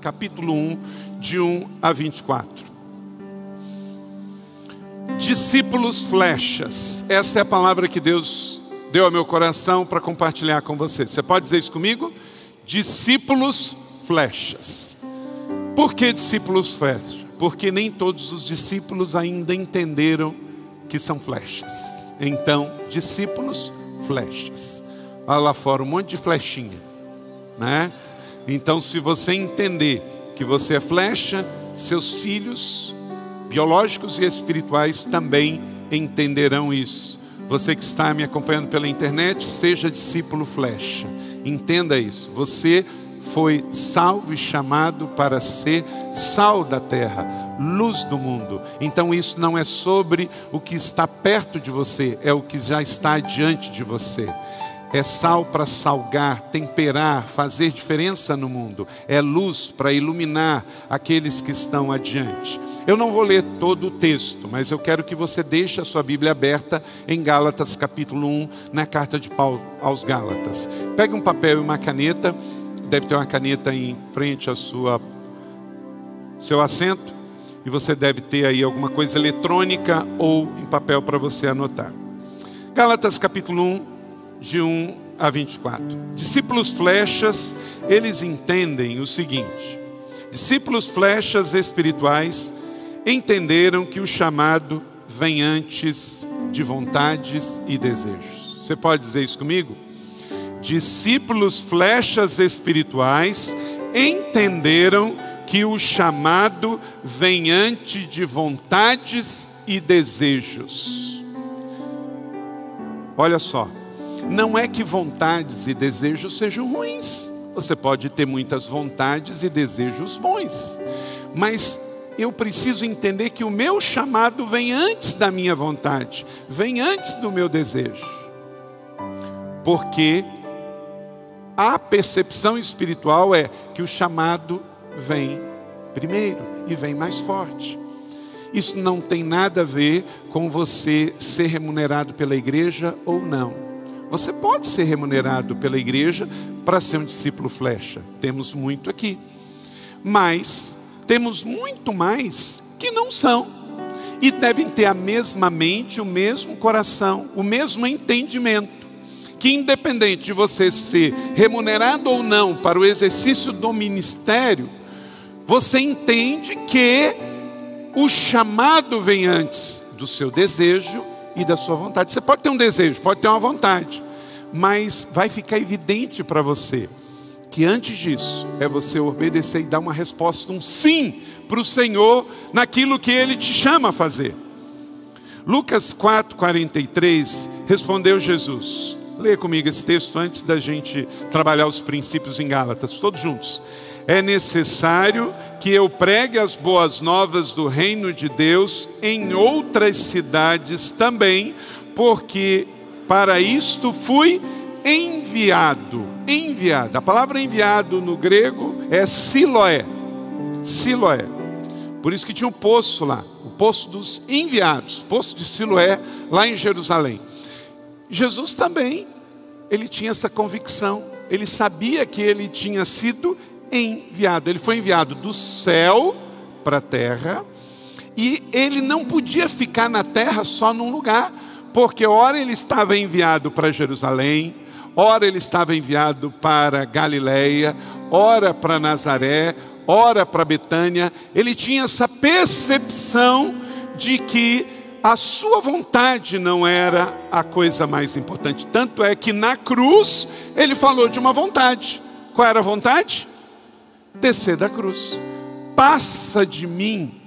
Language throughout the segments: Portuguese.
capítulo 1, de 1 a 24. Discípulos flechas. Essa é a palavra que Deus deu ao meu coração para compartilhar com você. Você pode dizer isso comigo? Discípulos flechas. Por que discípulos flechas? Porque nem todos os discípulos ainda entenderam que são flechas. Então, discípulos flechas. Olha lá fora um monte de flechinha, né? Então, se você entender que você é flecha, seus filhos biológicos e espirituais também entenderão isso. Você que está me acompanhando pela internet, seja discípulo flecha. Entenda isso. Você foi salvo e chamado para ser sal da terra, luz do mundo. Então isso não é sobre o que está perto de você, é o que já está diante de você. É sal para salgar, temperar, fazer diferença no mundo. É luz para iluminar aqueles que estão adiante. Eu não vou ler todo o texto, mas eu quero que você deixe a sua Bíblia aberta em Gálatas capítulo 1, na carta de Paulo aos Gálatas. Pegue um papel e uma caneta, deve ter uma caneta em frente sua seu assento, e você deve ter aí alguma coisa eletrônica ou em papel para você anotar. Gálatas capítulo 1, de 1 a 24. Discípulos flechas, eles entendem o seguinte: discípulos flechas espirituais entenderam que o chamado vem antes de vontades e desejos. Você pode dizer isso comigo? Discípulos flechas espirituais entenderam que o chamado vem antes de vontades e desejos. Olha só, não é que vontades e desejos sejam ruins. Você pode ter muitas vontades e desejos bons. Mas eu preciso entender que o meu chamado vem antes da minha vontade, vem antes do meu desejo. Porque a percepção espiritual é que o chamado vem primeiro e vem mais forte. Isso não tem nada a ver com você ser remunerado pela igreja ou não. Você pode ser remunerado pela igreja para ser um discípulo flecha. Temos muito aqui. Mas temos muito mais que não são. E devem ter a mesma mente, o mesmo coração, o mesmo entendimento. Que independente de você ser remunerado ou não para o exercício do ministério, você entende que o chamado vem antes do seu desejo e da sua vontade. Você pode ter um desejo, pode ter uma vontade, mas vai ficar evidente para você que antes disso é você obedecer e dar uma resposta, um sim para o Senhor naquilo que Ele te chama a fazer. Lucas 4,43 respondeu Jesus. Leia comigo esse texto antes da gente trabalhar os princípios em Gálatas, todos juntos. É necessário que eu pregue as boas novas do reino de Deus em outras cidades também, porque para isto fui enviado. Enviado. A palavra enviado no grego é Siloé. Siloé. Por isso que tinha um poço lá, o poço dos enviados, poço de Siloé, lá em Jerusalém. Jesus também, ele tinha essa convicção, ele sabia que ele tinha sido enviado. Ele foi enviado do céu para a terra e ele não podia ficar na terra só num lugar, porque ora ele estava enviado para Jerusalém, ora ele estava enviado para Galiléia, ora para Nazaré, ora para Betânia. Ele tinha essa percepção de que a sua vontade não era a coisa mais importante. Tanto é que na cruz ele falou de uma vontade. Qual era a vontade? Descer da cruz. Passa de mim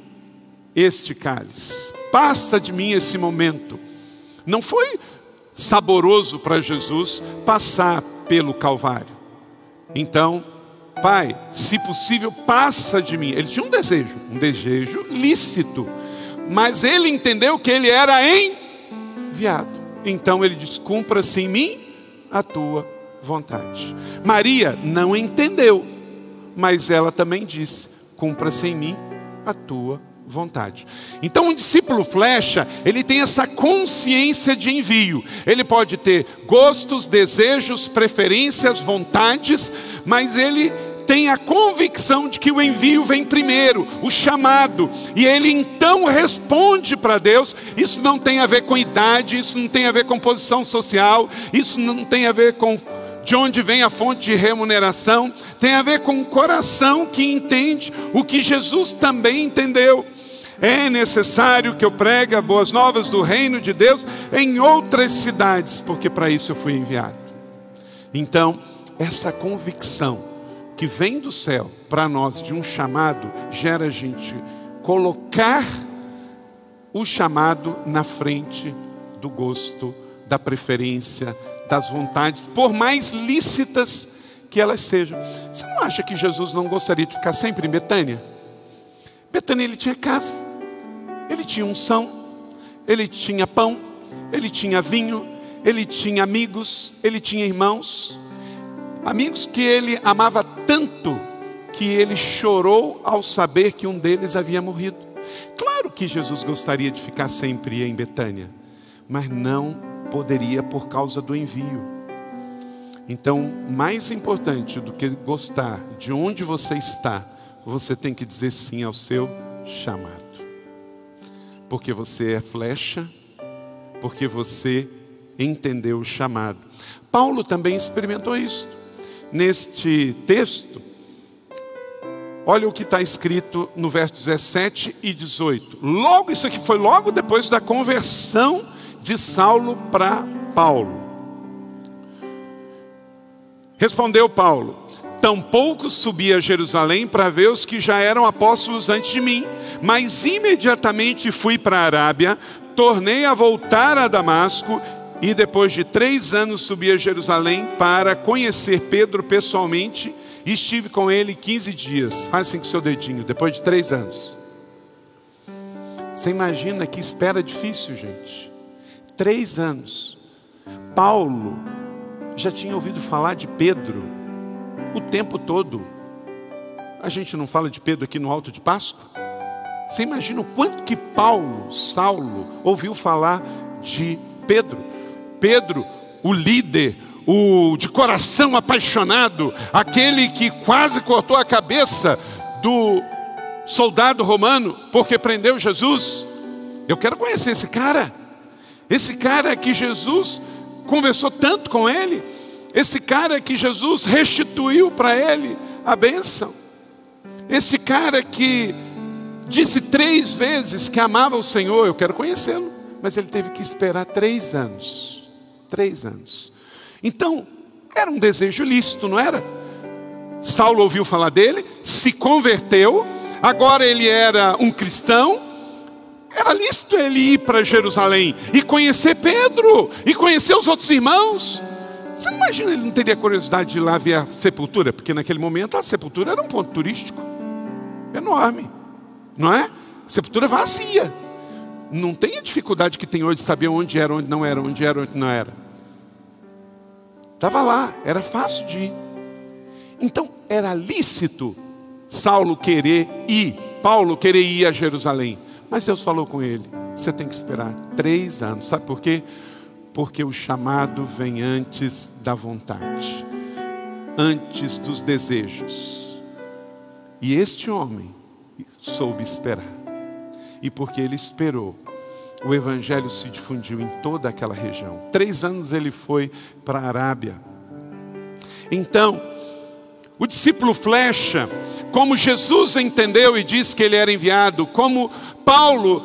este cálice, passa de mim esse momento. Não foi saboroso para Jesus passar pelo Calvário. Então, Pai, se possível, passa de mim. Ele tinha um desejo, um desejo lícito, mas ele entendeu que ele era enviado. Então ele diz: cumpra-se em mim a tua vontade. Maria não entendeu mas ela também disse: cumpra-se em mim a tua vontade. Então, um discípulo flecha, ele tem essa consciência de envio. Ele pode ter gostos, desejos, preferências, vontades, mas ele tem a convicção de que o envio vem primeiro, o chamado, e ele então responde para Deus. Isso não tem a ver com idade, isso não tem a ver com posição social, isso não tem a ver com de onde vem a fonte de remuneração, tem a ver com um coração que entende o que Jesus também entendeu. É necessário que eu pregue boas novas do reino de Deus em outras cidades, porque para isso eu fui enviado. Então, essa convicção que vem do céu para nós de um chamado gera a gente colocar o chamado na frente do gosto, da preferência, das vontades, por mais lícitas que elas sejam. Você não acha que Jesus não gostaria de ficar sempre em Betânia? Betânia ele tinha casa, ele tinha unção, ele tinha pão, ele tinha vinho, ele tinha amigos, ele tinha irmãos, amigos que ele amava tanto que ele chorou ao saber que um deles havia morrido. Claro que Jesus gostaria de ficar sempre em Betânia, mas não poderia por causa do envio. Então, mais importante do que gostar de onde você está, você tem que dizer sim ao seu chamado. Porque você é flecha, porque você entendeu o chamado. Paulo também experimentou isso. Neste texto, olha o que está escrito no verso 17 e 18. Logo, isso aqui foi logo depois da conversão de Saulo para Paulo. Respondeu Paulo: Tampouco subi a Jerusalém para ver os que já eram apóstolos antes de mim, mas imediatamente fui para a Arábia, tornei a voltar a Damasco e depois de três anos subi a Jerusalém para conhecer Pedro pessoalmente e estive com ele 15 dias. Faz assim com seu dedinho, depois de três anos. Você imagina que espera difícil, gente três anos. Paulo já tinha ouvido falar de Pedro o tempo todo. A gente não fala de Pedro aqui no Alto de Páscoa? Você imagina o quanto que Paulo, Saulo, ouviu falar de Pedro? Pedro, o líder, o de coração apaixonado, aquele que quase cortou a cabeça do soldado romano porque prendeu Jesus. Eu quero conhecer esse cara. Esse cara que Jesus conversou tanto com ele, esse cara que Jesus restituiu para ele a bênção, esse cara que disse três vezes que amava o Senhor, eu quero conhecê-lo, mas ele teve que esperar três anos. Três anos. Então, era um desejo lícito, não era? Saulo ouviu falar dele, se converteu, agora ele era um cristão, era lícito ele ir para Jerusalém e conhecer Pedro e conhecer os outros irmãos. Você não imagina ele não teria curiosidade de ir lá ver a sepultura? Porque naquele momento a sepultura era um ponto turístico enorme, não é? Sepultura vazia. Não tem a dificuldade que tem hoje de saber onde era, onde não era, onde era, onde não era. Estava lá, era fácil de ir. Então era lícito Saulo querer ir, Paulo querer ir a Jerusalém. Mas Deus falou com ele: você tem que esperar três anos. Sabe por quê? Porque o chamado vem antes da vontade, antes dos desejos. E este homem soube esperar. E porque ele esperou, o evangelho se difundiu em toda aquela região. Três anos ele foi para a Arábia. Então, o discípulo flecha, como Jesus entendeu e disse que ele era enviado, como Paulo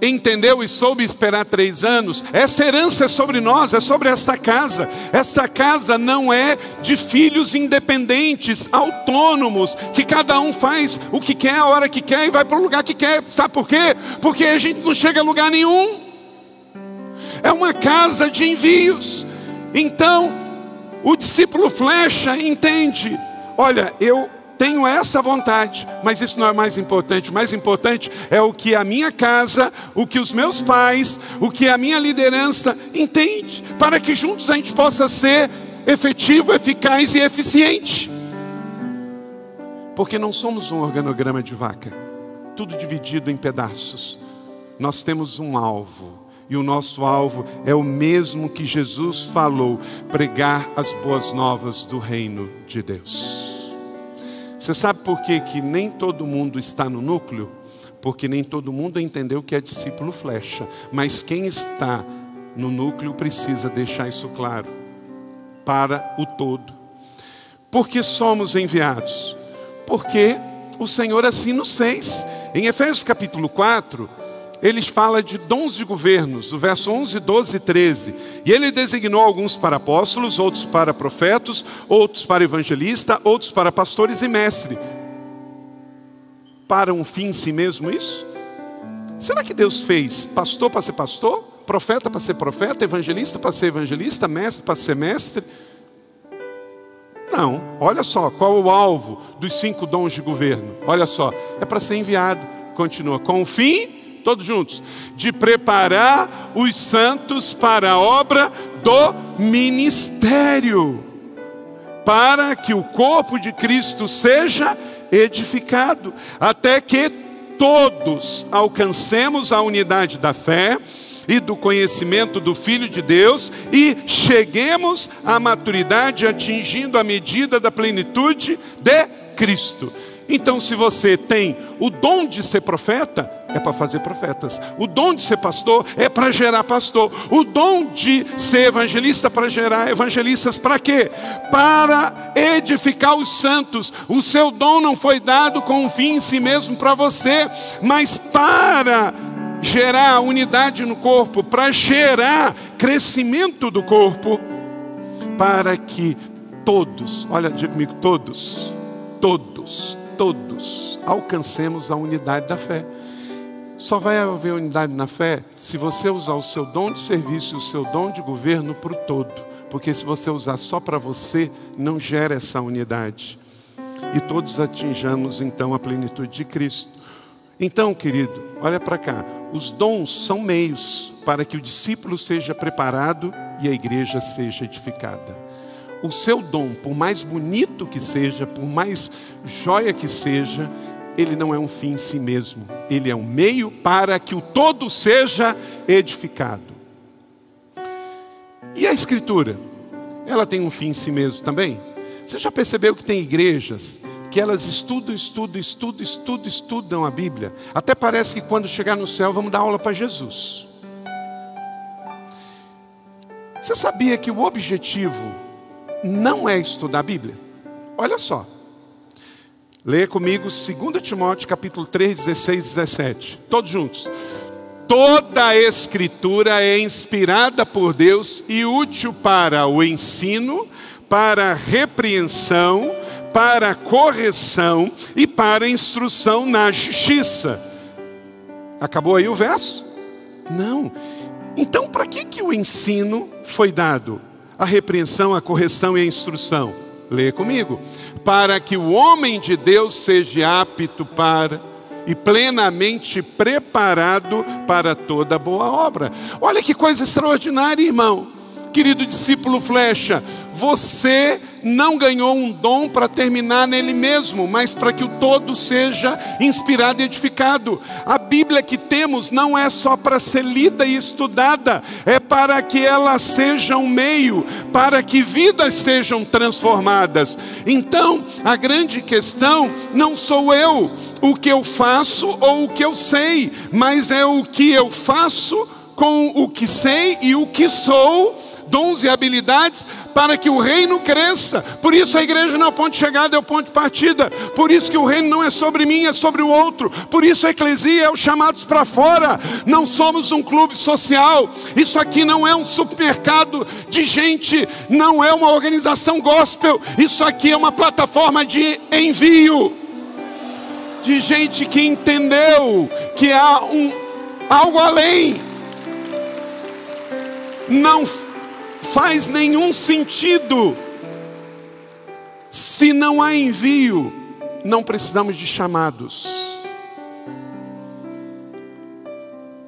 entendeu e soube esperar três anos, essa herança é sobre nós, é sobre esta casa. Esta casa não é de filhos independentes, autônomos, que cada um faz o que quer, a hora que quer e vai para o lugar que quer. Sabe por quê? Porque a gente não chega a lugar nenhum. É uma casa de envios. Então, o discípulo flecha entende: olha, eu tenho essa vontade, mas isso não é mais importante. O mais importante é o que a minha casa, o que os meus pais, o que a minha liderança entende, para que juntos a gente possa ser efetivo, eficaz e eficiente. Porque não somos um organograma de vaca, tudo dividido em pedaços. Nós temos um alvo e o nosso alvo é o mesmo que Jesus falou: pregar as boas novas do reino de Deus. Você sabe por que, que nem todo mundo está no núcleo? Porque nem todo mundo entendeu que é discípulo flecha. Mas quem está no núcleo precisa deixar isso claro para o todo. Porque somos enviados? Porque o Senhor assim nos fez. Em Efésios capítulo 4, eles fala de dons de governos, do verso 11, 12 e 13. E ele designou alguns para apóstolos, outros para profetas, outros para evangelistas, outros para pastores e mestres. Para um fim em si mesmo isso? Será que Deus fez pastor para ser pastor, profeta para ser profeta, evangelista para ser evangelista, mestre para ser mestre? Não, olha só, qual é o alvo dos cinco dons de governo? Olha só, é para ser enviado. Continua, com o fim todos juntos, de preparar os santos para a obra do ministério, para que o corpo de Cristo seja edificado, até que todos alcancemos a unidade da fé e do conhecimento do Filho de Deus e cheguemos à maturidade atingindo a medida da plenitude de Cristo. Então, se você tem o dom de ser profeta, é para fazer profetas. O dom de ser pastor é para gerar pastor. O dom de ser evangelista para gerar evangelistas para quê? Para edificar os santos. O seu dom não foi dado com um fim em si mesmo para você, mas para gerar unidade no corpo, para gerar crescimento do corpo, para que todos, olha, comigo, todos, todos, todos alcancemos a unidade da fé. Só vai haver unidade na fé se você usar o seu dom de serviço e o seu dom de governo para o todo. Porque se você usar só para você, não gera essa unidade. E todos atinjamos então a plenitude de Cristo. Então, querido, olha para cá. Os dons são meios para que o discípulo seja preparado e a igreja seja edificada. O seu dom, por mais bonito que seja, por mais joia que seja, ele não é um fim em si mesmo, ele é um meio para que o todo seja edificado. E a Escritura? Ela tem um fim em si mesmo também? Você já percebeu que tem igrejas que elas estudam, estudam, estudam, estudam, estudam a Bíblia? Até parece que quando chegar no céu vamos dar aula para Jesus. Você sabia que o objetivo não é estudar a Bíblia? Olha só. Leia comigo 2 Timóteo capítulo 3, 16 e 17. Todos juntos. Toda a escritura é inspirada por Deus e útil para o ensino, para a repreensão, para a correção e para a instrução na justiça. Acabou aí o verso? Não. Então, para que, que o ensino foi dado? A repreensão, a correção e a instrução. Leia comigo para que o homem de Deus seja apto para e plenamente preparado para toda boa obra. Olha que coisa extraordinária, irmão. Querido discípulo Flecha, você não ganhou um dom para terminar nele mesmo, mas para que o todo seja inspirado e edificado. A Bíblia que temos não é só para ser lida e estudada, é para que ela seja um meio para que vidas sejam transformadas. Então, a grande questão não sou eu, o que eu faço ou o que eu sei, mas é o que eu faço com o que sei e o que sou dons e habilidades para que o reino cresça. Por isso a igreja não é o ponto de chegada, é o ponto de partida. Por isso que o reino não é sobre mim, é sobre o outro. Por isso a eclesia é os chamados para fora. Não somos um clube social. Isso aqui não é um supermercado de gente, não é uma organização gospel. Isso aqui é uma plataforma de envio. De gente que entendeu que há um algo além. Não faz nenhum sentido. Se não há envio, não precisamos de chamados.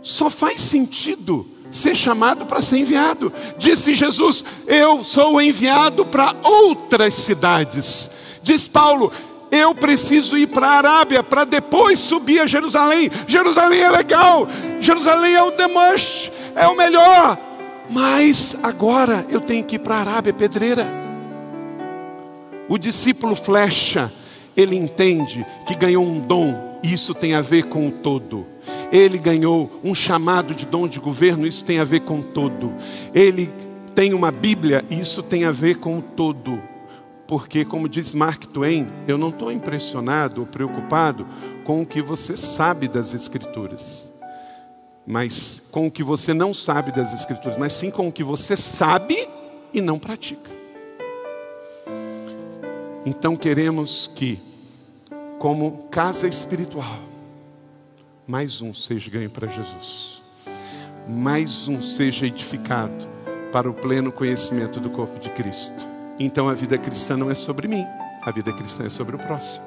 Só faz sentido ser chamado para ser enviado. Disse Jesus: Eu sou enviado para outras cidades. Diz Paulo: Eu preciso ir para a Arábia para depois subir a Jerusalém. Jerusalém é legal, Jerusalém é o demais, é o melhor. Mas agora eu tenho que ir para a Arábia Pedreira. O discípulo flecha, ele entende que ganhou um dom, e isso tem a ver com o todo. Ele ganhou um chamado de dom de governo, isso tem a ver com o todo. Ele tem uma Bíblia, e isso tem a ver com o todo. Porque, como diz Mark Twain, eu não estou impressionado ou preocupado com o que você sabe das Escrituras, mas com o que você não sabe das Escrituras, mas sim com o que você sabe e não pratica. Então queremos que, como casa espiritual, mais um seja ganho para Jesus, mais um seja edificado para o pleno conhecimento do corpo de Cristo. Então a vida cristã não é sobre mim, a vida cristã é sobre o próximo,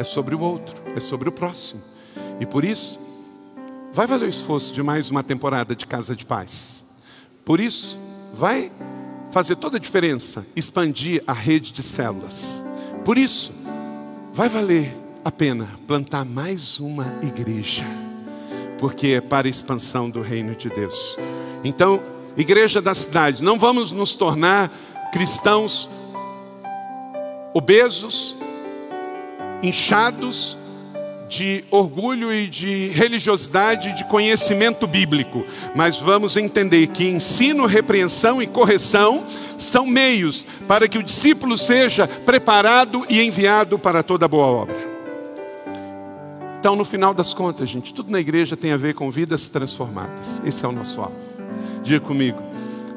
é sobre o outro, é sobre o próximo. E por isso, vai valer o esforço de mais uma temporada de Casa de Paz. Por isso, vai fazer toda a diferença expandir a rede de células. Por isso, vai valer a pena plantar mais uma igreja, porque é para a expansão do reino de Deus. Então, igreja da cidade, não vamos nos tornar cristãos obesos, inchados de orgulho e de religiosidade, de conhecimento bíblico, mas vamos entender que ensino, repreensão e correção são meios para que o discípulo seja preparado e enviado para toda boa obra. Então, no final das contas, gente, tudo na igreja tem a ver com vidas transformadas. Esse é o nosso alvo. Diga comigo,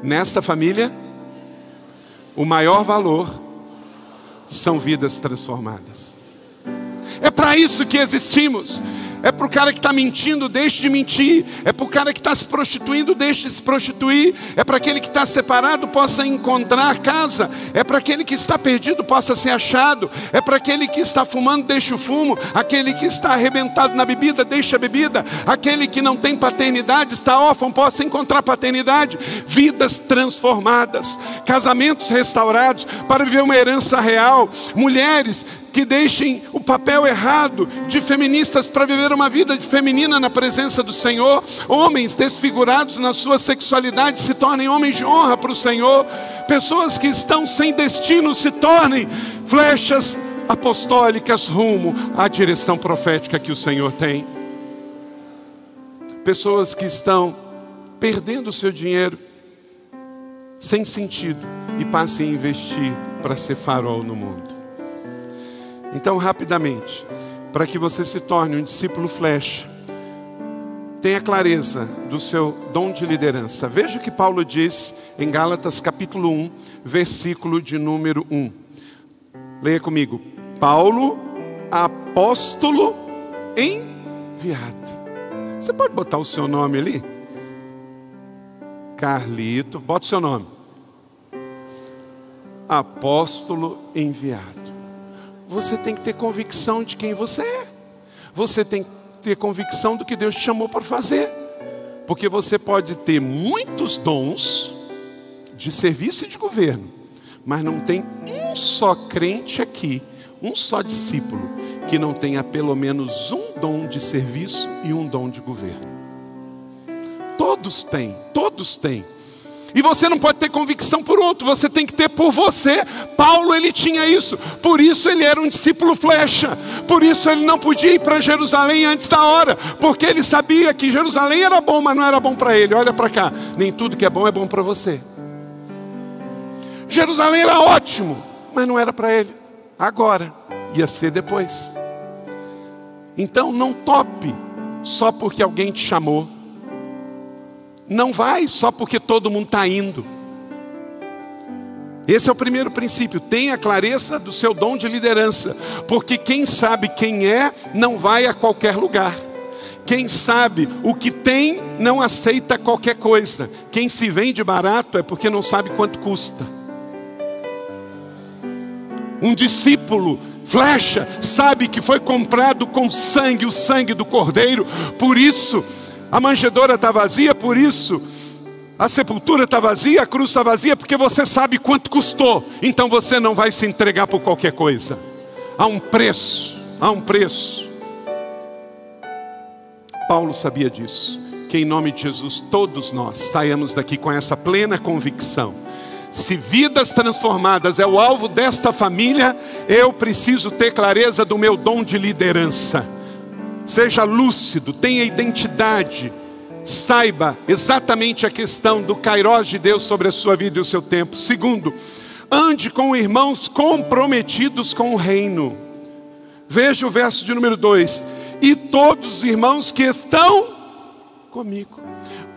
nesta família, o maior valor são vidas transformadas. É para isso que existimos. É para o cara que está mentindo, deixe de mentir. É para o cara que está se prostituindo, deixe de se prostituir. É para aquele que está separado, possa encontrar casa. É para aquele que está perdido, possa ser achado. É para aquele que está fumando, deixe o fumo. Aquele que está arrebentado na bebida, deixe a bebida. Aquele que não tem paternidade, está órfão, possa encontrar paternidade. Vidas transformadas, casamentos restaurados para viver uma herança real. Mulheres que deixem o papel errado de feministas para viver uma vida de feminina na presença do Senhor. Homens desfigurados na sua sexualidade se tornem homens de honra para o Senhor. Pessoas que estão sem destino se tornem flechas apostólicas rumo à direção profética que o Senhor tem. Pessoas que estão perdendo o seu dinheiro sem sentido e passem a investir para ser farol no mundo. Então, rapidamente, para que você se torne um discípulo flecha, tenha clareza do seu dom de liderança. Veja o que Paulo diz em Gálatas capítulo 1, versículo de número 1. Leia comigo. Paulo, apóstolo enviado. Você pode botar o seu nome ali? Carlito, bota o seu nome. Apóstolo enviado você tem que ter convicção de quem você é. Você tem que ter convicção do que Deus te chamou para fazer. Porque você pode ter muitos dons de serviço e de governo, mas não tem um só crente aqui, um só discípulo, que não tenha pelo menos um dom de serviço e um dom de governo. Todos têm, todos têm. E você não pode ter convicção por outro, você tem que ter por você. Paulo ele tinha isso, por isso ele era um discípulo flecha, por isso ele não podia ir para Jerusalém antes da hora, porque ele sabia que Jerusalém era bom, mas não era bom para ele. Olha para cá, nem tudo que é bom é bom para você. Jerusalém era ótimo, mas não era para ele. Agora, ia ser depois. Então não tope só porque alguém te chamou não vai só porque todo mundo está indo. Esse é o primeiro princípio. Tenha clareza do seu dom de liderança. Porque quem sabe quem é, não vai a qualquer lugar. Quem sabe o que tem, não aceita qualquer coisa. Quem se vende barato é porque não sabe quanto custa. Um discípulo flecha, sabe que foi comprado com sangue, o sangue do cordeiro, por isso a manjedoura está vazia por isso. A sepultura está vazia, a cruz está vazia, porque você sabe quanto custou. Então você não vai se entregar por qualquer coisa. Há um preço, há um preço. Paulo sabia disso. Que em nome de Jesus, todos nós saiamos daqui com essa plena convicção. se vidas transformadas é o alvo desta família, eu preciso ter clareza do meu dom de liderança. Seja lúcido, tenha identidade, saiba exatamente a questão do kairós de Deus sobre a sua vida e o seu tempo. Segundo, ande com irmãos comprometidos com o reino. Veja o verso de número 2: E todos os irmãos que estão comigo.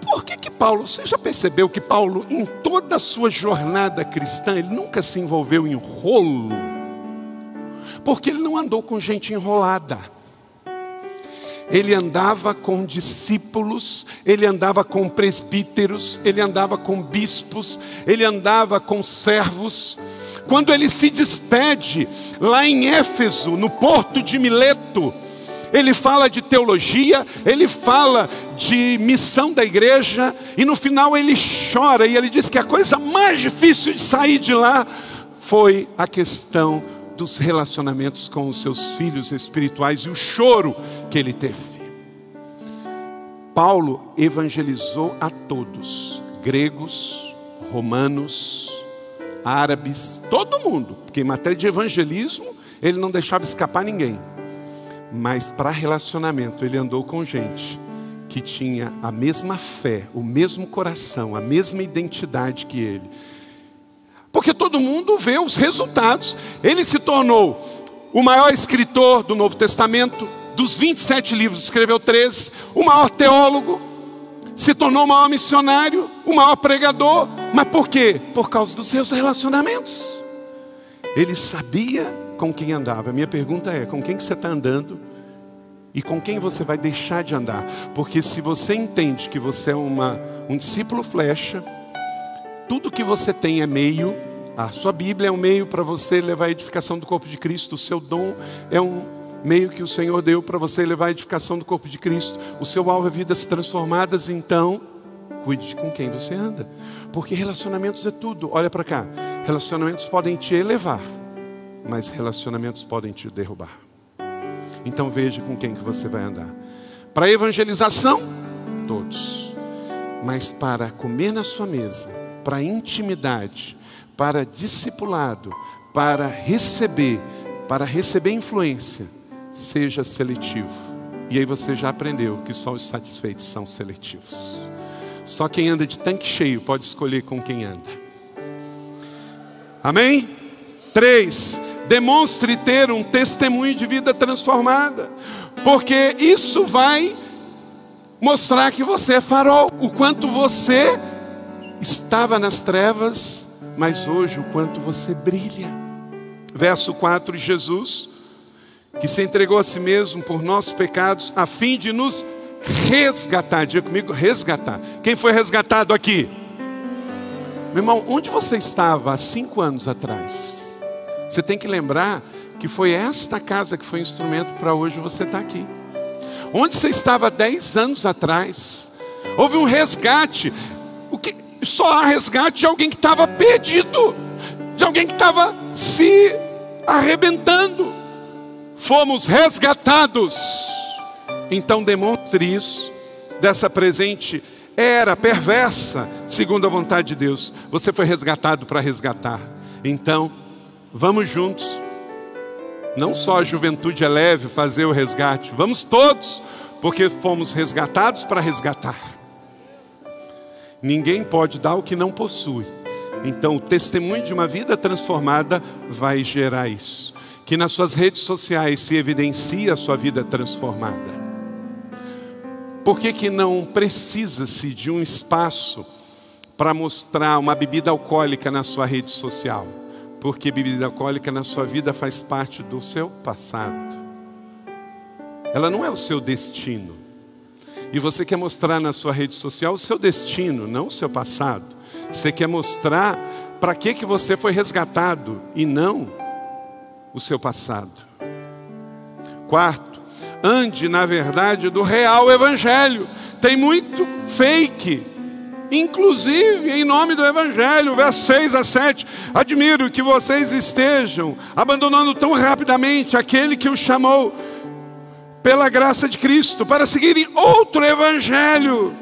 Por que que Paulo, você já percebeu que Paulo, em toda a sua jornada cristã, ele nunca se envolveu em rolo? Porque ele não andou com gente enrolada. Ele andava com discípulos, ele andava com presbíteros, ele andava com bispos, ele andava com servos. Quando ele se despede lá em Éfeso, no porto de Mileto, ele fala de teologia, ele fala de missão da igreja, e no final ele chora e ele diz que a coisa mais difícil de sair de lá foi a questão dos relacionamentos com os seus filhos espirituais e o choro que ele teve. Paulo evangelizou a todos, gregos, romanos, árabes, todo mundo, porque em matéria de evangelismo ele não deixava escapar ninguém. Mas para relacionamento, ele andou com gente que tinha a mesma fé, o mesmo coração, a mesma identidade que ele. Porque todo mundo vê os resultados. Ele se tornou o maior escritor do Novo Testamento, dos 27 livros, escreveu 13, o maior teólogo, se tornou o maior missionário, o maior pregador. Mas por quê? Por causa dos seus relacionamentos. Ele sabia com quem andava. A minha pergunta é: com quem que você está andando? E com quem você vai deixar de andar? Porque se você entende que você é uma, um discípulo flecha, tudo que você tem é meio. A sua Bíblia é um meio para você levar a edificação do corpo de Cristo. O seu dom é um meio que o Senhor deu para você levar a edificação do corpo de Cristo. O seu alvo é vidas transformadas. Então, cuide com quem você anda. Porque relacionamentos é tudo. Olha para cá. Relacionamentos podem te elevar mas relacionamentos podem te derrubar. Então veja com quem que você vai andar. Para evangelização, todos. Mas para comer na sua mesa, para intimidade, para discipulado, para receber, para receber influência, seja seletivo. E aí você já aprendeu que só os satisfeitos são seletivos. Só quem anda de tanque cheio pode escolher com quem anda. Amém? Três, demonstre ter um testemunho de vida transformada, porque isso vai mostrar que você é farol, o quanto você estava nas trevas, mas hoje o quanto você brilha. Verso 4: Jesus, que se entregou a si mesmo por nossos pecados, a fim de nos resgatar. Diga comigo, resgatar. Quem foi resgatado aqui? Meu irmão, onde você estava há cinco anos atrás? Você tem que lembrar que foi esta casa que foi instrumento para hoje você estar tá aqui. Onde você estava dez anos atrás? Houve um resgate. Só há resgate de alguém que estava perdido, de alguém que estava se arrebentando. Fomos resgatados. Então demonstre isso dessa presente era perversa, segundo a vontade de Deus. Você foi resgatado para resgatar. Então, Vamos juntos. Não só a juventude é leve fazer o resgate, vamos todos, porque fomos resgatados para resgatar. Ninguém pode dar o que não possui. Então, o testemunho de uma vida transformada vai gerar isso. Que nas suas redes sociais se evidencie a sua vida transformada. Por que, que não precisa-se de um espaço para mostrar uma bebida alcoólica na sua rede social? porque bebida alcoólica na sua vida faz parte do seu passado. Ela não é o seu destino. E você quer mostrar na sua rede social o seu destino, não o seu passado. Você quer mostrar para que que você foi resgatado e não o seu passado. Quarto, ande na verdade do real evangelho. Tem muito fake inclusive em nome do Evangelho, versos 6 a 7. Admiro que vocês estejam abandonando tão rapidamente aquele que o chamou pela graça de Cristo para seguirem outro Evangelho,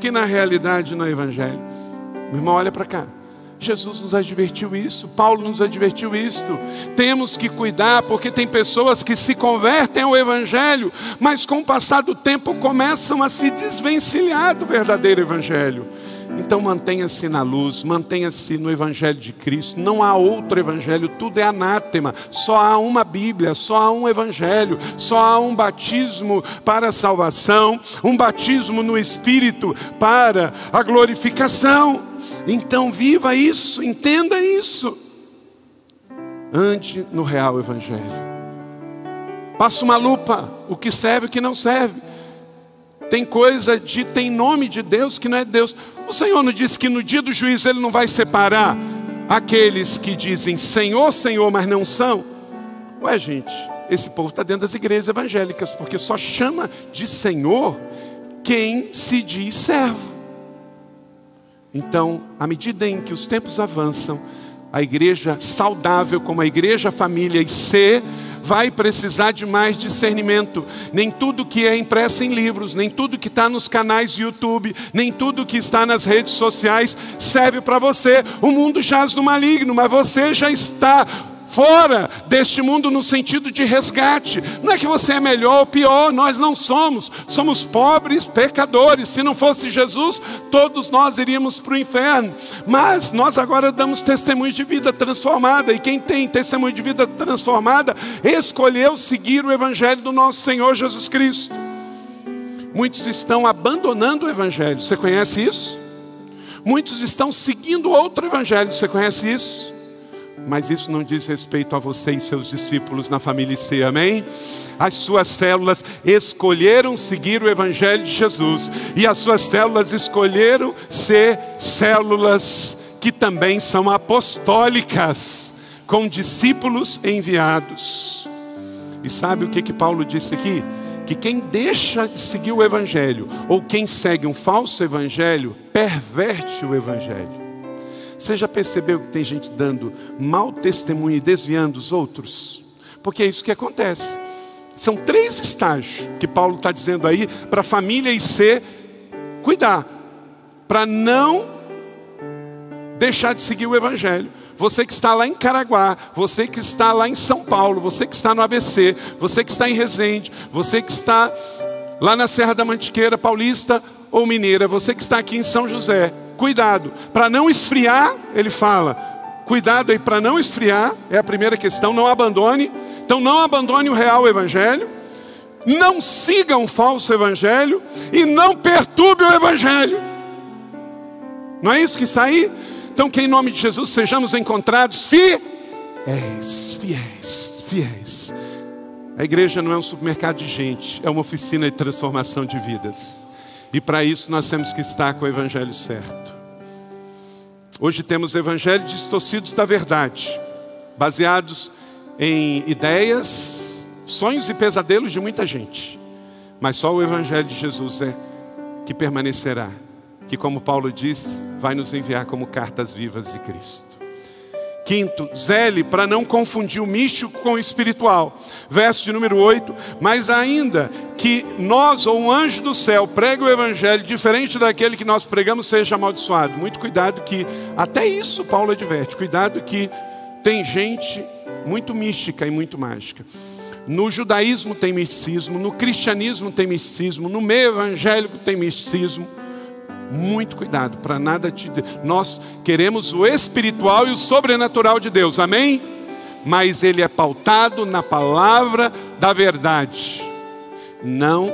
que na realidade não é Evangelho. Meu irmão, olha para cá. Jesus nos advertiu isso, Paulo nos advertiu isso. Temos que cuidar, porque tem pessoas que se convertem ao Evangelho, mas com o passar do tempo começam a se desvencilhar do verdadeiro Evangelho. Então mantenha-se na luz, mantenha-se no Evangelho de Cristo. Não há outro Evangelho, tudo é anátema. Só há uma Bíblia, só há um Evangelho, só há um batismo para a salvação, um batismo no Espírito para a glorificação. Então viva isso, entenda isso. Ande no real Evangelho. Passa uma lupa, o que serve e o que não serve. Tem coisa de, tem nome de Deus que não é Deus. O Senhor não disse que no dia do juízo Ele não vai separar aqueles que dizem Senhor, Senhor, mas não são? Ué, gente, esse povo está dentro das igrejas evangélicas, porque só chama de Senhor quem se diz servo. Então, à medida em que os tempos avançam, a igreja saudável, como a igreja família e ser, vai precisar de mais discernimento. Nem tudo que é impresso em livros, nem tudo que está nos canais de YouTube, nem tudo que está nas redes sociais serve para você. O mundo jaz no maligno, mas você já está fora deste mundo no sentido de resgate. Não é que você é melhor ou pior, nós não somos. Somos pobres, pecadores. Se não fosse Jesus, todos nós iríamos para o inferno. Mas nós agora damos testemunho de vida transformada. E quem tem testemunho de vida transformada, escolheu seguir o Evangelho do nosso Senhor Jesus Cristo. Muitos estão abandonando o Evangelho. Você conhece isso? Muitos estão seguindo outro Evangelho. Você conhece isso? Mas isso não diz respeito a você e seus discípulos na família C, amém? As suas células escolheram seguir o Evangelho de Jesus, e as suas células escolheram ser células que também são apostólicas, com discípulos enviados. E sabe o que, que Paulo disse aqui? Que quem deixa de seguir o Evangelho, ou quem segue um falso Evangelho, perverte o Evangelho. Você já percebeu que tem gente dando mau testemunho e desviando os outros? Porque é isso que acontece. São três estágios que Paulo está dizendo aí para a família e ser cuidar, para não deixar de seguir o Evangelho. Você que está lá em Caraguá, você que está lá em São Paulo, você que está no ABC, você que está em Resende, você que está lá na Serra da Mantiqueira, Paulista ou Mineira, você que está aqui em São José, Cuidado, para não esfriar, ele fala, cuidado aí para não esfriar, é a primeira questão, não abandone. Então não abandone o real evangelho, não siga um falso evangelho e não perturbe o evangelho. Não é isso que está aí? Então que em nome de Jesus sejamos encontrados fiéis, fiéis, fiéis. A igreja não é um supermercado de gente, é uma oficina de transformação de vidas. E para isso nós temos que estar com o evangelho certo. Hoje temos evangelhos distorcidos da verdade, baseados em ideias, sonhos e pesadelos de muita gente. Mas só o evangelho de Jesus é que permanecerá, que como Paulo diz, vai nos enviar como cartas vivas de Cristo. Quinto, zele para não confundir o místico com o espiritual. Verso de número 8. Mas ainda que nós ou um anjo do céu pregue o evangelho diferente daquele que nós pregamos, seja amaldiçoado. Muito cuidado que, até isso Paulo adverte, cuidado que tem gente muito mística e muito mágica. No judaísmo tem misticismo, no cristianismo tem misticismo, no meio evangélico tem misticismo. Muito cuidado para nada te. Nós queremos o espiritual e o sobrenatural de Deus, amém? Mas ele é pautado na palavra da verdade, não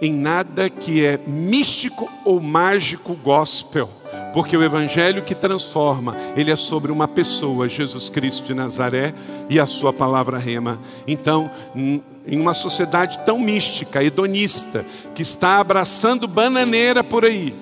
em nada que é místico ou mágico gospel. Porque o evangelho que transforma, ele é sobre uma pessoa, Jesus Cristo de Nazaré, e a sua palavra rema. Então, em uma sociedade tão mística, hedonista, que está abraçando bananeira por aí,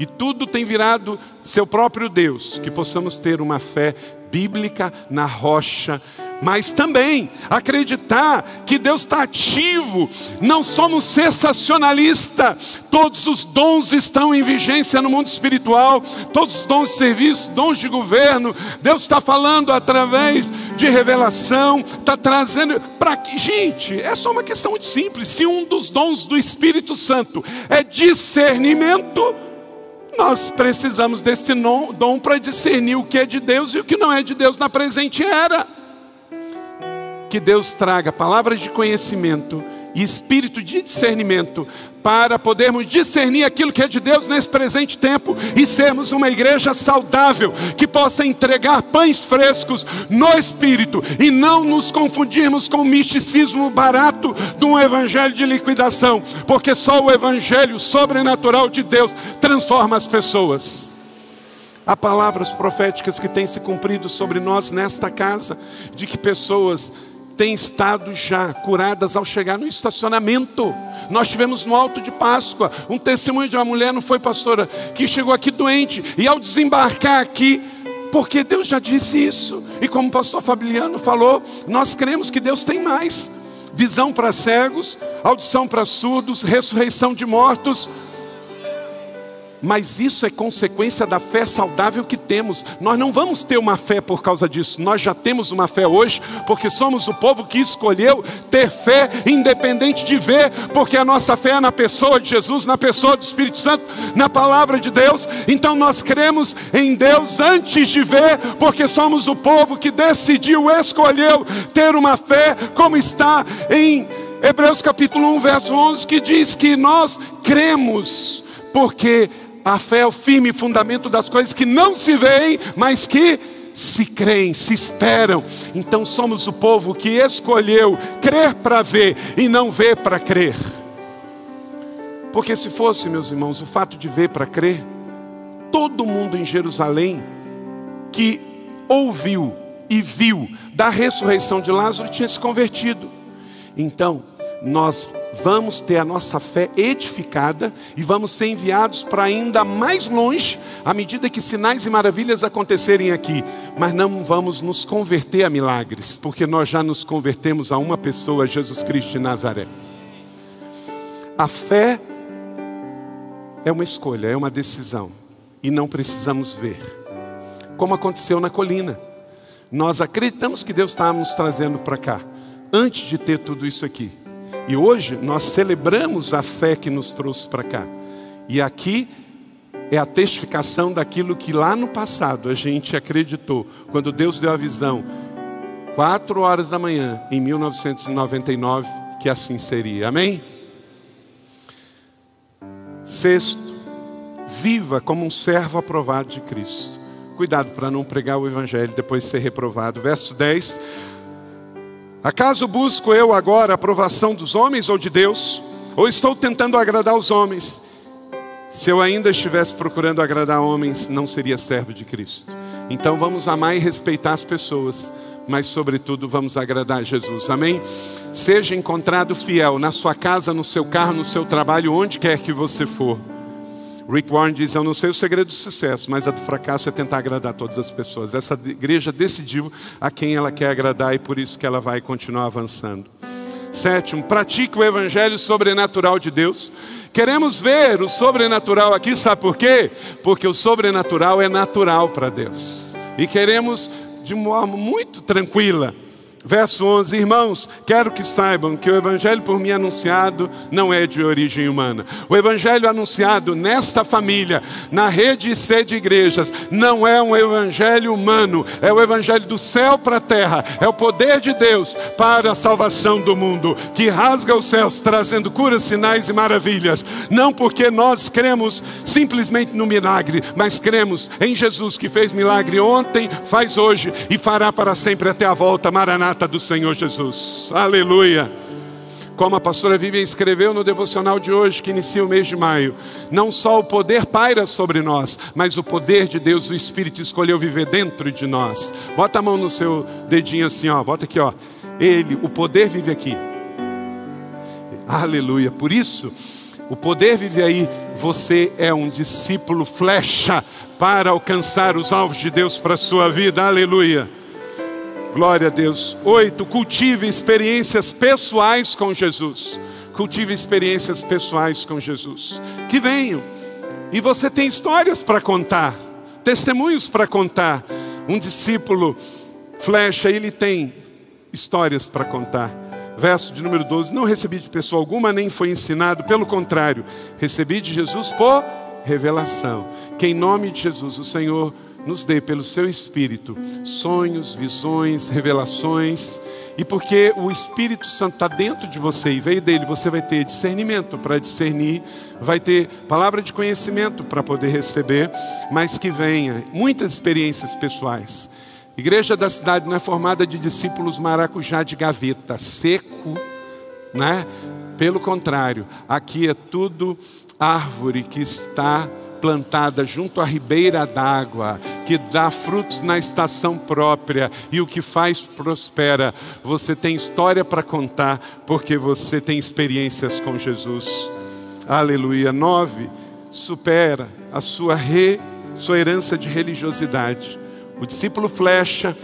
e tudo tem virado seu próprio Deus, que possamos ter uma fé bíblica na rocha, mas também acreditar que Deus está ativo, não somos sensacionalistas, todos os dons estão em vigência no mundo espiritual, todos os dons de serviço, dons de governo, Deus está falando através de revelação, está trazendo para que, gente, é só uma questão muito simples: se um dos dons do Espírito Santo é discernimento, nós precisamos desse dom para discernir o que é de Deus e o que não é de Deus na presente era. Que Deus traga palavras de conhecimento e espírito de discernimento para podermos discernir aquilo que é de Deus nesse presente tempo e sermos uma igreja saudável, que possa entregar pães frescos no Espírito e não nos confundirmos com o misticismo barato de um evangelho de liquidação, porque só o evangelho sobrenatural de Deus transforma as pessoas. Há palavras proféticas que têm se cumprido sobre nós nesta casa, de que pessoas têm estado já curadas ao chegar no estacionamento. Nós tivemos no Alto de Páscoa um testemunho de uma mulher, não foi pastora, que chegou aqui doente e ao desembarcar aqui, porque Deus já disse isso, e como o pastor Fabiano falou, nós cremos que Deus tem mais visão para cegos, audição para surdos, ressurreição de mortos. Mas isso é consequência da fé saudável que temos. Nós não vamos ter uma fé por causa disso. Nós já temos uma fé hoje, porque somos o povo que escolheu ter fé independente de ver, porque a nossa fé é na pessoa de Jesus, na pessoa do Espírito Santo, na palavra de Deus. Então nós cremos em Deus antes de ver, porque somos o povo que decidiu, escolheu ter uma fé como está em Hebreus capítulo 1, verso 11, que diz que nós cremos porque a fé é o firme fundamento das coisas que não se veem, mas que se creem, se esperam. Então somos o povo que escolheu crer para ver e não ver para crer. Porque se fosse, meus irmãos, o fato de ver para crer, todo mundo em Jerusalém que ouviu e viu da ressurreição de Lázaro tinha se convertido. Então, nós vamos ter a nossa fé edificada e vamos ser enviados para ainda mais longe, à medida que sinais e maravilhas acontecerem aqui, mas não vamos nos converter a milagres, porque nós já nos convertemos a uma pessoa, Jesus Cristo de Nazaré. A fé é uma escolha, é uma decisão, e não precisamos ver, como aconteceu na colina. Nós acreditamos que Deus está nos trazendo para cá, antes de ter tudo isso aqui. E hoje nós celebramos a fé que nos trouxe para cá. E aqui é a testificação daquilo que lá no passado a gente acreditou, quando Deus deu a visão, quatro horas da manhã, em 1999, que assim seria. Amém? Sexto, viva como um servo aprovado de Cristo. Cuidado para não pregar o Evangelho depois de ser reprovado. Verso 10. Acaso busco eu agora a aprovação dos homens ou de Deus? Ou estou tentando agradar os homens? Se eu ainda estivesse procurando agradar homens, não seria servo de Cristo. Então vamos amar e respeitar as pessoas, mas sobretudo vamos agradar a Jesus. Amém? Seja encontrado fiel na sua casa, no seu carro, no seu trabalho, onde quer que você for. Rick Warren diz: Eu não sei o segredo do sucesso, mas a do fracasso é tentar agradar todas as pessoas. Essa igreja decidiu a quem ela quer agradar e por isso que ela vai continuar avançando. Sétimo, pratique o evangelho sobrenatural de Deus. Queremos ver o sobrenatural aqui, sabe por quê? Porque o sobrenatural é natural para Deus. E queremos de uma forma muito tranquila Verso 11: Irmãos, quero que saibam que o evangelho por mim anunciado não é de origem humana. O evangelho anunciado nesta família, na rede C de igrejas, não é um evangelho humano, é o evangelho do céu para a terra, é o poder de Deus para a salvação do mundo, que rasga os céus trazendo curas, sinais e maravilhas. Não porque nós cremos simplesmente no milagre, mas cremos em Jesus que fez milagre ontem, faz hoje e fará para sempre até a volta. Maranata do Senhor Jesus. Aleluia. Como a pastora Vivian escreveu no devocional de hoje, que inicia o mês de maio, não só o poder paira sobre nós, mas o poder de Deus, o Espírito escolheu viver dentro de nós. Bota a mão no seu dedinho assim, ó, bota aqui, ó. Ele, o poder vive aqui. Aleluia. Por isso, o poder vive aí. Você é um discípulo flecha para alcançar os alvos de Deus para a sua vida. Aleluia. Glória a Deus. Oito, cultive experiências pessoais com Jesus. Cultive experiências pessoais com Jesus. Que venham. E você tem histórias para contar, testemunhos para contar. Um discípulo flecha, ele tem histórias para contar. Verso de número 12: Não recebi de pessoa alguma, nem foi ensinado, pelo contrário, recebi de Jesus por revelação. que em nome de Jesus o Senhor nos dê pelo seu Espírito sonhos, visões, revelações. E porque o Espírito Santo está dentro de você e veio dele, você vai ter discernimento para discernir, vai ter palavra de conhecimento para poder receber, mas que venha muitas experiências pessoais. Igreja da cidade não é formada de discípulos maracujá de gaveta, seco, né? Pelo contrário, aqui é tudo árvore que está plantada junto à ribeira d'água, que dá frutos na estação própria e o que faz prospera. Você tem história para contar porque você tem experiências com Jesus. Aleluia. Nove, supera a sua, re, sua herança de religiosidade. O discípulo flecha,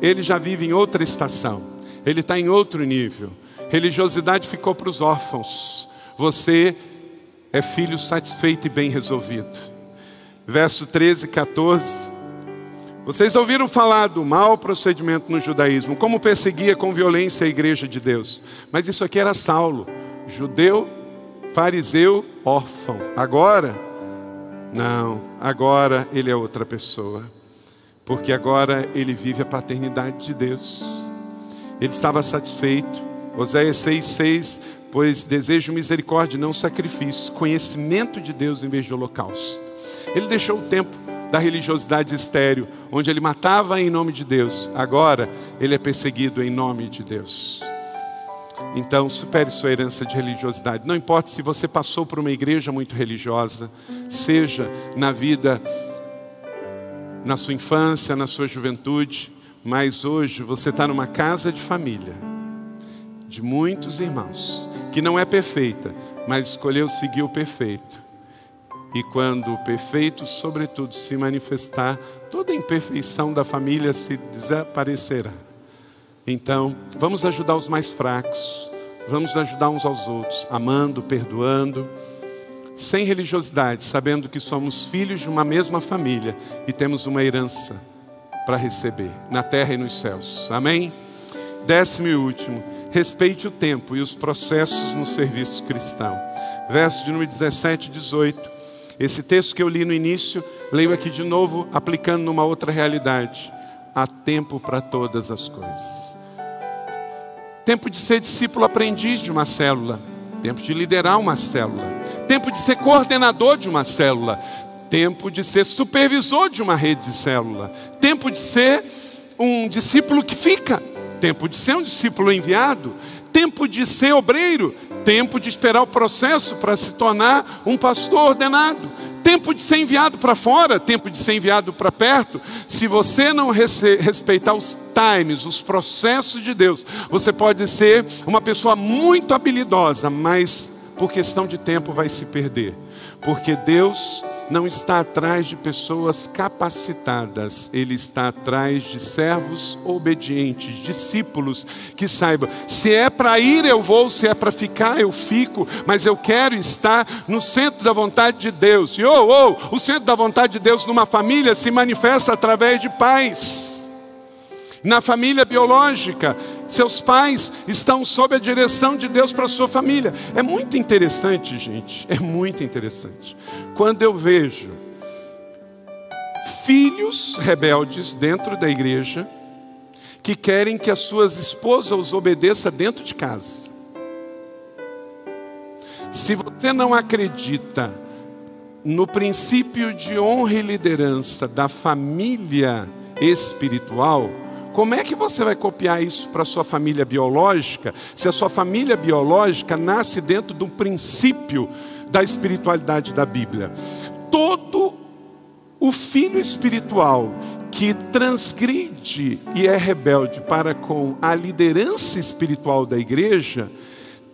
ele já vive em outra estação, ele está em outro nível. Religiosidade ficou para os órfãos. Você é filho satisfeito e bem resolvido. Verso 13 e 14. Vocês ouviram falar do mau procedimento no judaísmo, como perseguia com violência a igreja de Deus. Mas isso aqui era Saulo, judeu, fariseu, órfão. Agora, não, agora ele é outra pessoa. Porque agora ele vive a paternidade de Deus. Ele estava satisfeito. Oséias 6,6 pois desejo misericórdia, não sacrifício, conhecimento de Deus em vez de holocausto. Ele deixou o tempo da religiosidade estéreo, onde ele matava em nome de Deus, agora ele é perseguido em nome de Deus. Então, supere sua herança de religiosidade. Não importa se você passou por uma igreja muito religiosa, seja na vida, na sua infância, na sua juventude, mas hoje você está numa casa de família, de muitos irmãos, que não é perfeita, mas escolheu seguir o perfeito. E quando o perfeito, sobretudo, se manifestar, toda a imperfeição da família se desaparecerá. Então, vamos ajudar os mais fracos, vamos ajudar uns aos outros, amando, perdoando, sem religiosidade, sabendo que somos filhos de uma mesma família e temos uma herança para receber na terra e nos céus. Amém? Décimo e último respeite o tempo e os processos no serviço cristão. Verso de número 17 e 18. Esse texto que eu li no início, leio aqui de novo, aplicando numa outra realidade. Há tempo para todas as coisas. Tempo de ser discípulo aprendiz de uma célula. Tempo de liderar uma célula. Tempo de ser coordenador de uma célula. Tempo de ser supervisor de uma rede de célula. Tempo de ser um discípulo que fica tempo de ser um discípulo enviado, tempo de ser obreiro, tempo de esperar o processo para se tornar um pastor ordenado, tempo de ser enviado para fora, tempo de ser enviado para perto. Se você não respeitar os times, os processos de Deus, você pode ser uma pessoa muito habilidosa, mas por questão de tempo vai se perder, porque Deus não está atrás de pessoas capacitadas, ele está atrás de servos obedientes, discípulos que saibam: se é para ir, eu vou, se é para ficar, eu fico, mas eu quero estar no centro da vontade de Deus. E oh, oh, o centro da vontade de Deus numa família se manifesta através de pais. Na família biológica, seus pais estão sob a direção de Deus para a sua família. É muito interessante, gente. É muito interessante. Quando eu vejo filhos rebeldes dentro da igreja que querem que as suas esposas os obedeçam dentro de casa. Se você não acredita no princípio de honra e liderança da família espiritual, como é que você vai copiar isso para a sua família biológica, se a sua família biológica nasce dentro do princípio da espiritualidade da Bíblia? Todo o filho espiritual que transgride e é rebelde para com a liderança espiritual da igreja,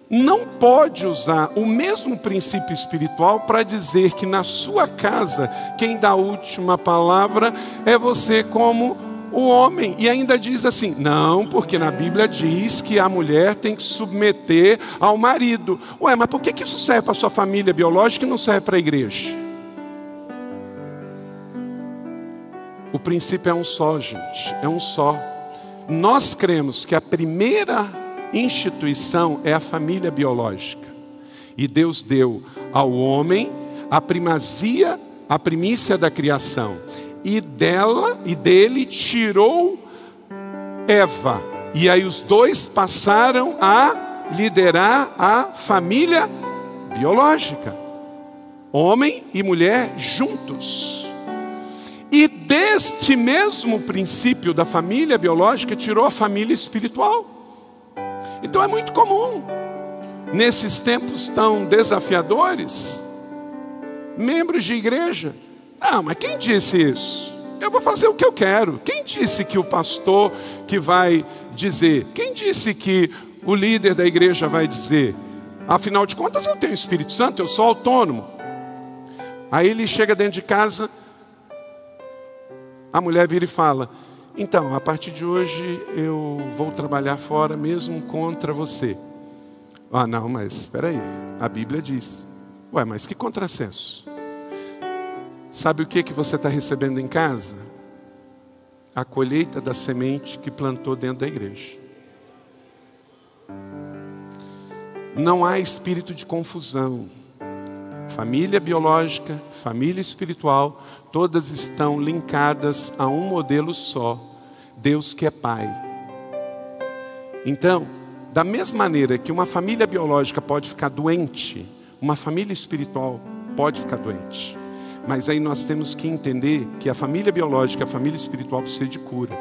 não pode usar o mesmo princípio espiritual para dizer que na sua casa quem dá a última palavra é você como o homem. E ainda diz assim: não, porque na Bíblia diz que a mulher tem que submeter ao marido. Ué, mas por que isso serve para a sua família biológica e não serve para a igreja? O princípio é um só, gente, é um só. Nós cremos que a primeira instituição é a família biológica. E Deus deu ao homem a primazia a primícia da criação, e dela e dele tirou Eva. E aí os dois passaram a liderar a família biológica. Homem e mulher juntos. E deste mesmo princípio da família biológica tirou a família espiritual. Então é muito comum, nesses tempos tão desafiadores, membros de igreja. Não, mas quem disse isso? Eu vou fazer o que eu quero. Quem disse que o pastor que vai dizer? Quem disse que o líder da igreja vai dizer? Afinal de contas, eu tenho o Espírito Santo, eu sou autônomo. Aí ele chega dentro de casa, a mulher vira e fala: Então, a partir de hoje eu vou trabalhar fora mesmo contra você. Ah, não, mas espera aí, a Bíblia diz. Ué, mas que contrassenso. Sabe o que, que você está recebendo em casa? A colheita da semente que plantou dentro da igreja. Não há espírito de confusão. Família biológica, família espiritual, todas estão linkadas a um modelo só: Deus que é Pai. Então, da mesma maneira que uma família biológica pode ficar doente, uma família espiritual pode ficar doente. Mas aí nós temos que entender que a família biológica, a família espiritual precisa de cura.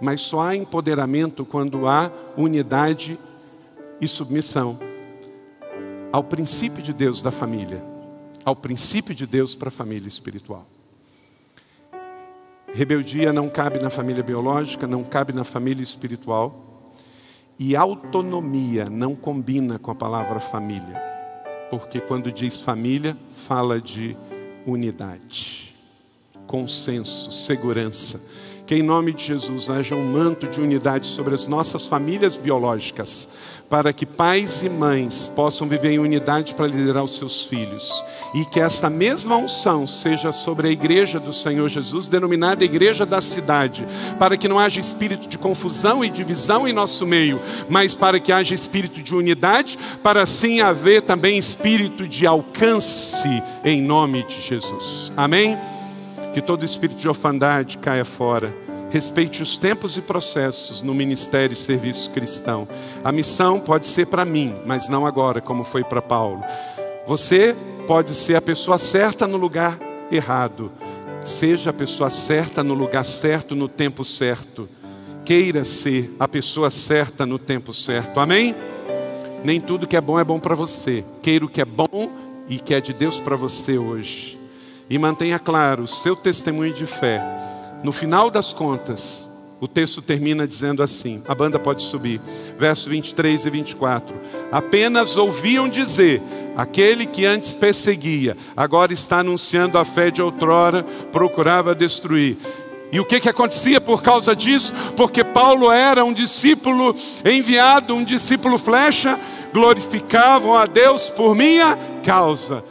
Mas só há empoderamento quando há unidade e submissão ao princípio de Deus da família, ao princípio de Deus para a família espiritual. Rebeldia não cabe na família biológica, não cabe na família espiritual. E autonomia não combina com a palavra família. Porque quando diz família, fala de unidade, consenso, segurança. Que em nome de Jesus haja um manto de unidade sobre as nossas famílias biológicas, para que pais e mães possam viver em unidade para liderar os seus filhos, e que esta mesma unção seja sobre a igreja do Senhor Jesus, denominada igreja da cidade, para que não haja espírito de confusão e divisão em nosso meio, mas para que haja espírito de unidade, para assim haver também espírito de alcance em nome de Jesus. Amém? que todo espírito de orfandade caia fora. Respeite os tempos e processos no ministério e serviço cristão. A missão pode ser para mim, mas não agora, como foi para Paulo. Você pode ser a pessoa certa no lugar errado. Seja a pessoa certa no lugar certo, no tempo certo. Queira ser a pessoa certa no tempo certo. Amém? Nem tudo que é bom é bom para você. Queira o que é bom e que é de Deus para você hoje e mantenha claro o seu testemunho de fé. No final das contas, o texto termina dizendo assim: a banda pode subir, verso 23 e 24. Apenas ouviam dizer: aquele que antes perseguia, agora está anunciando a fé de outrora, procurava destruir. E o que, que acontecia por causa disso? Porque Paulo era um discípulo enviado, um discípulo flecha, glorificavam a Deus por minha causa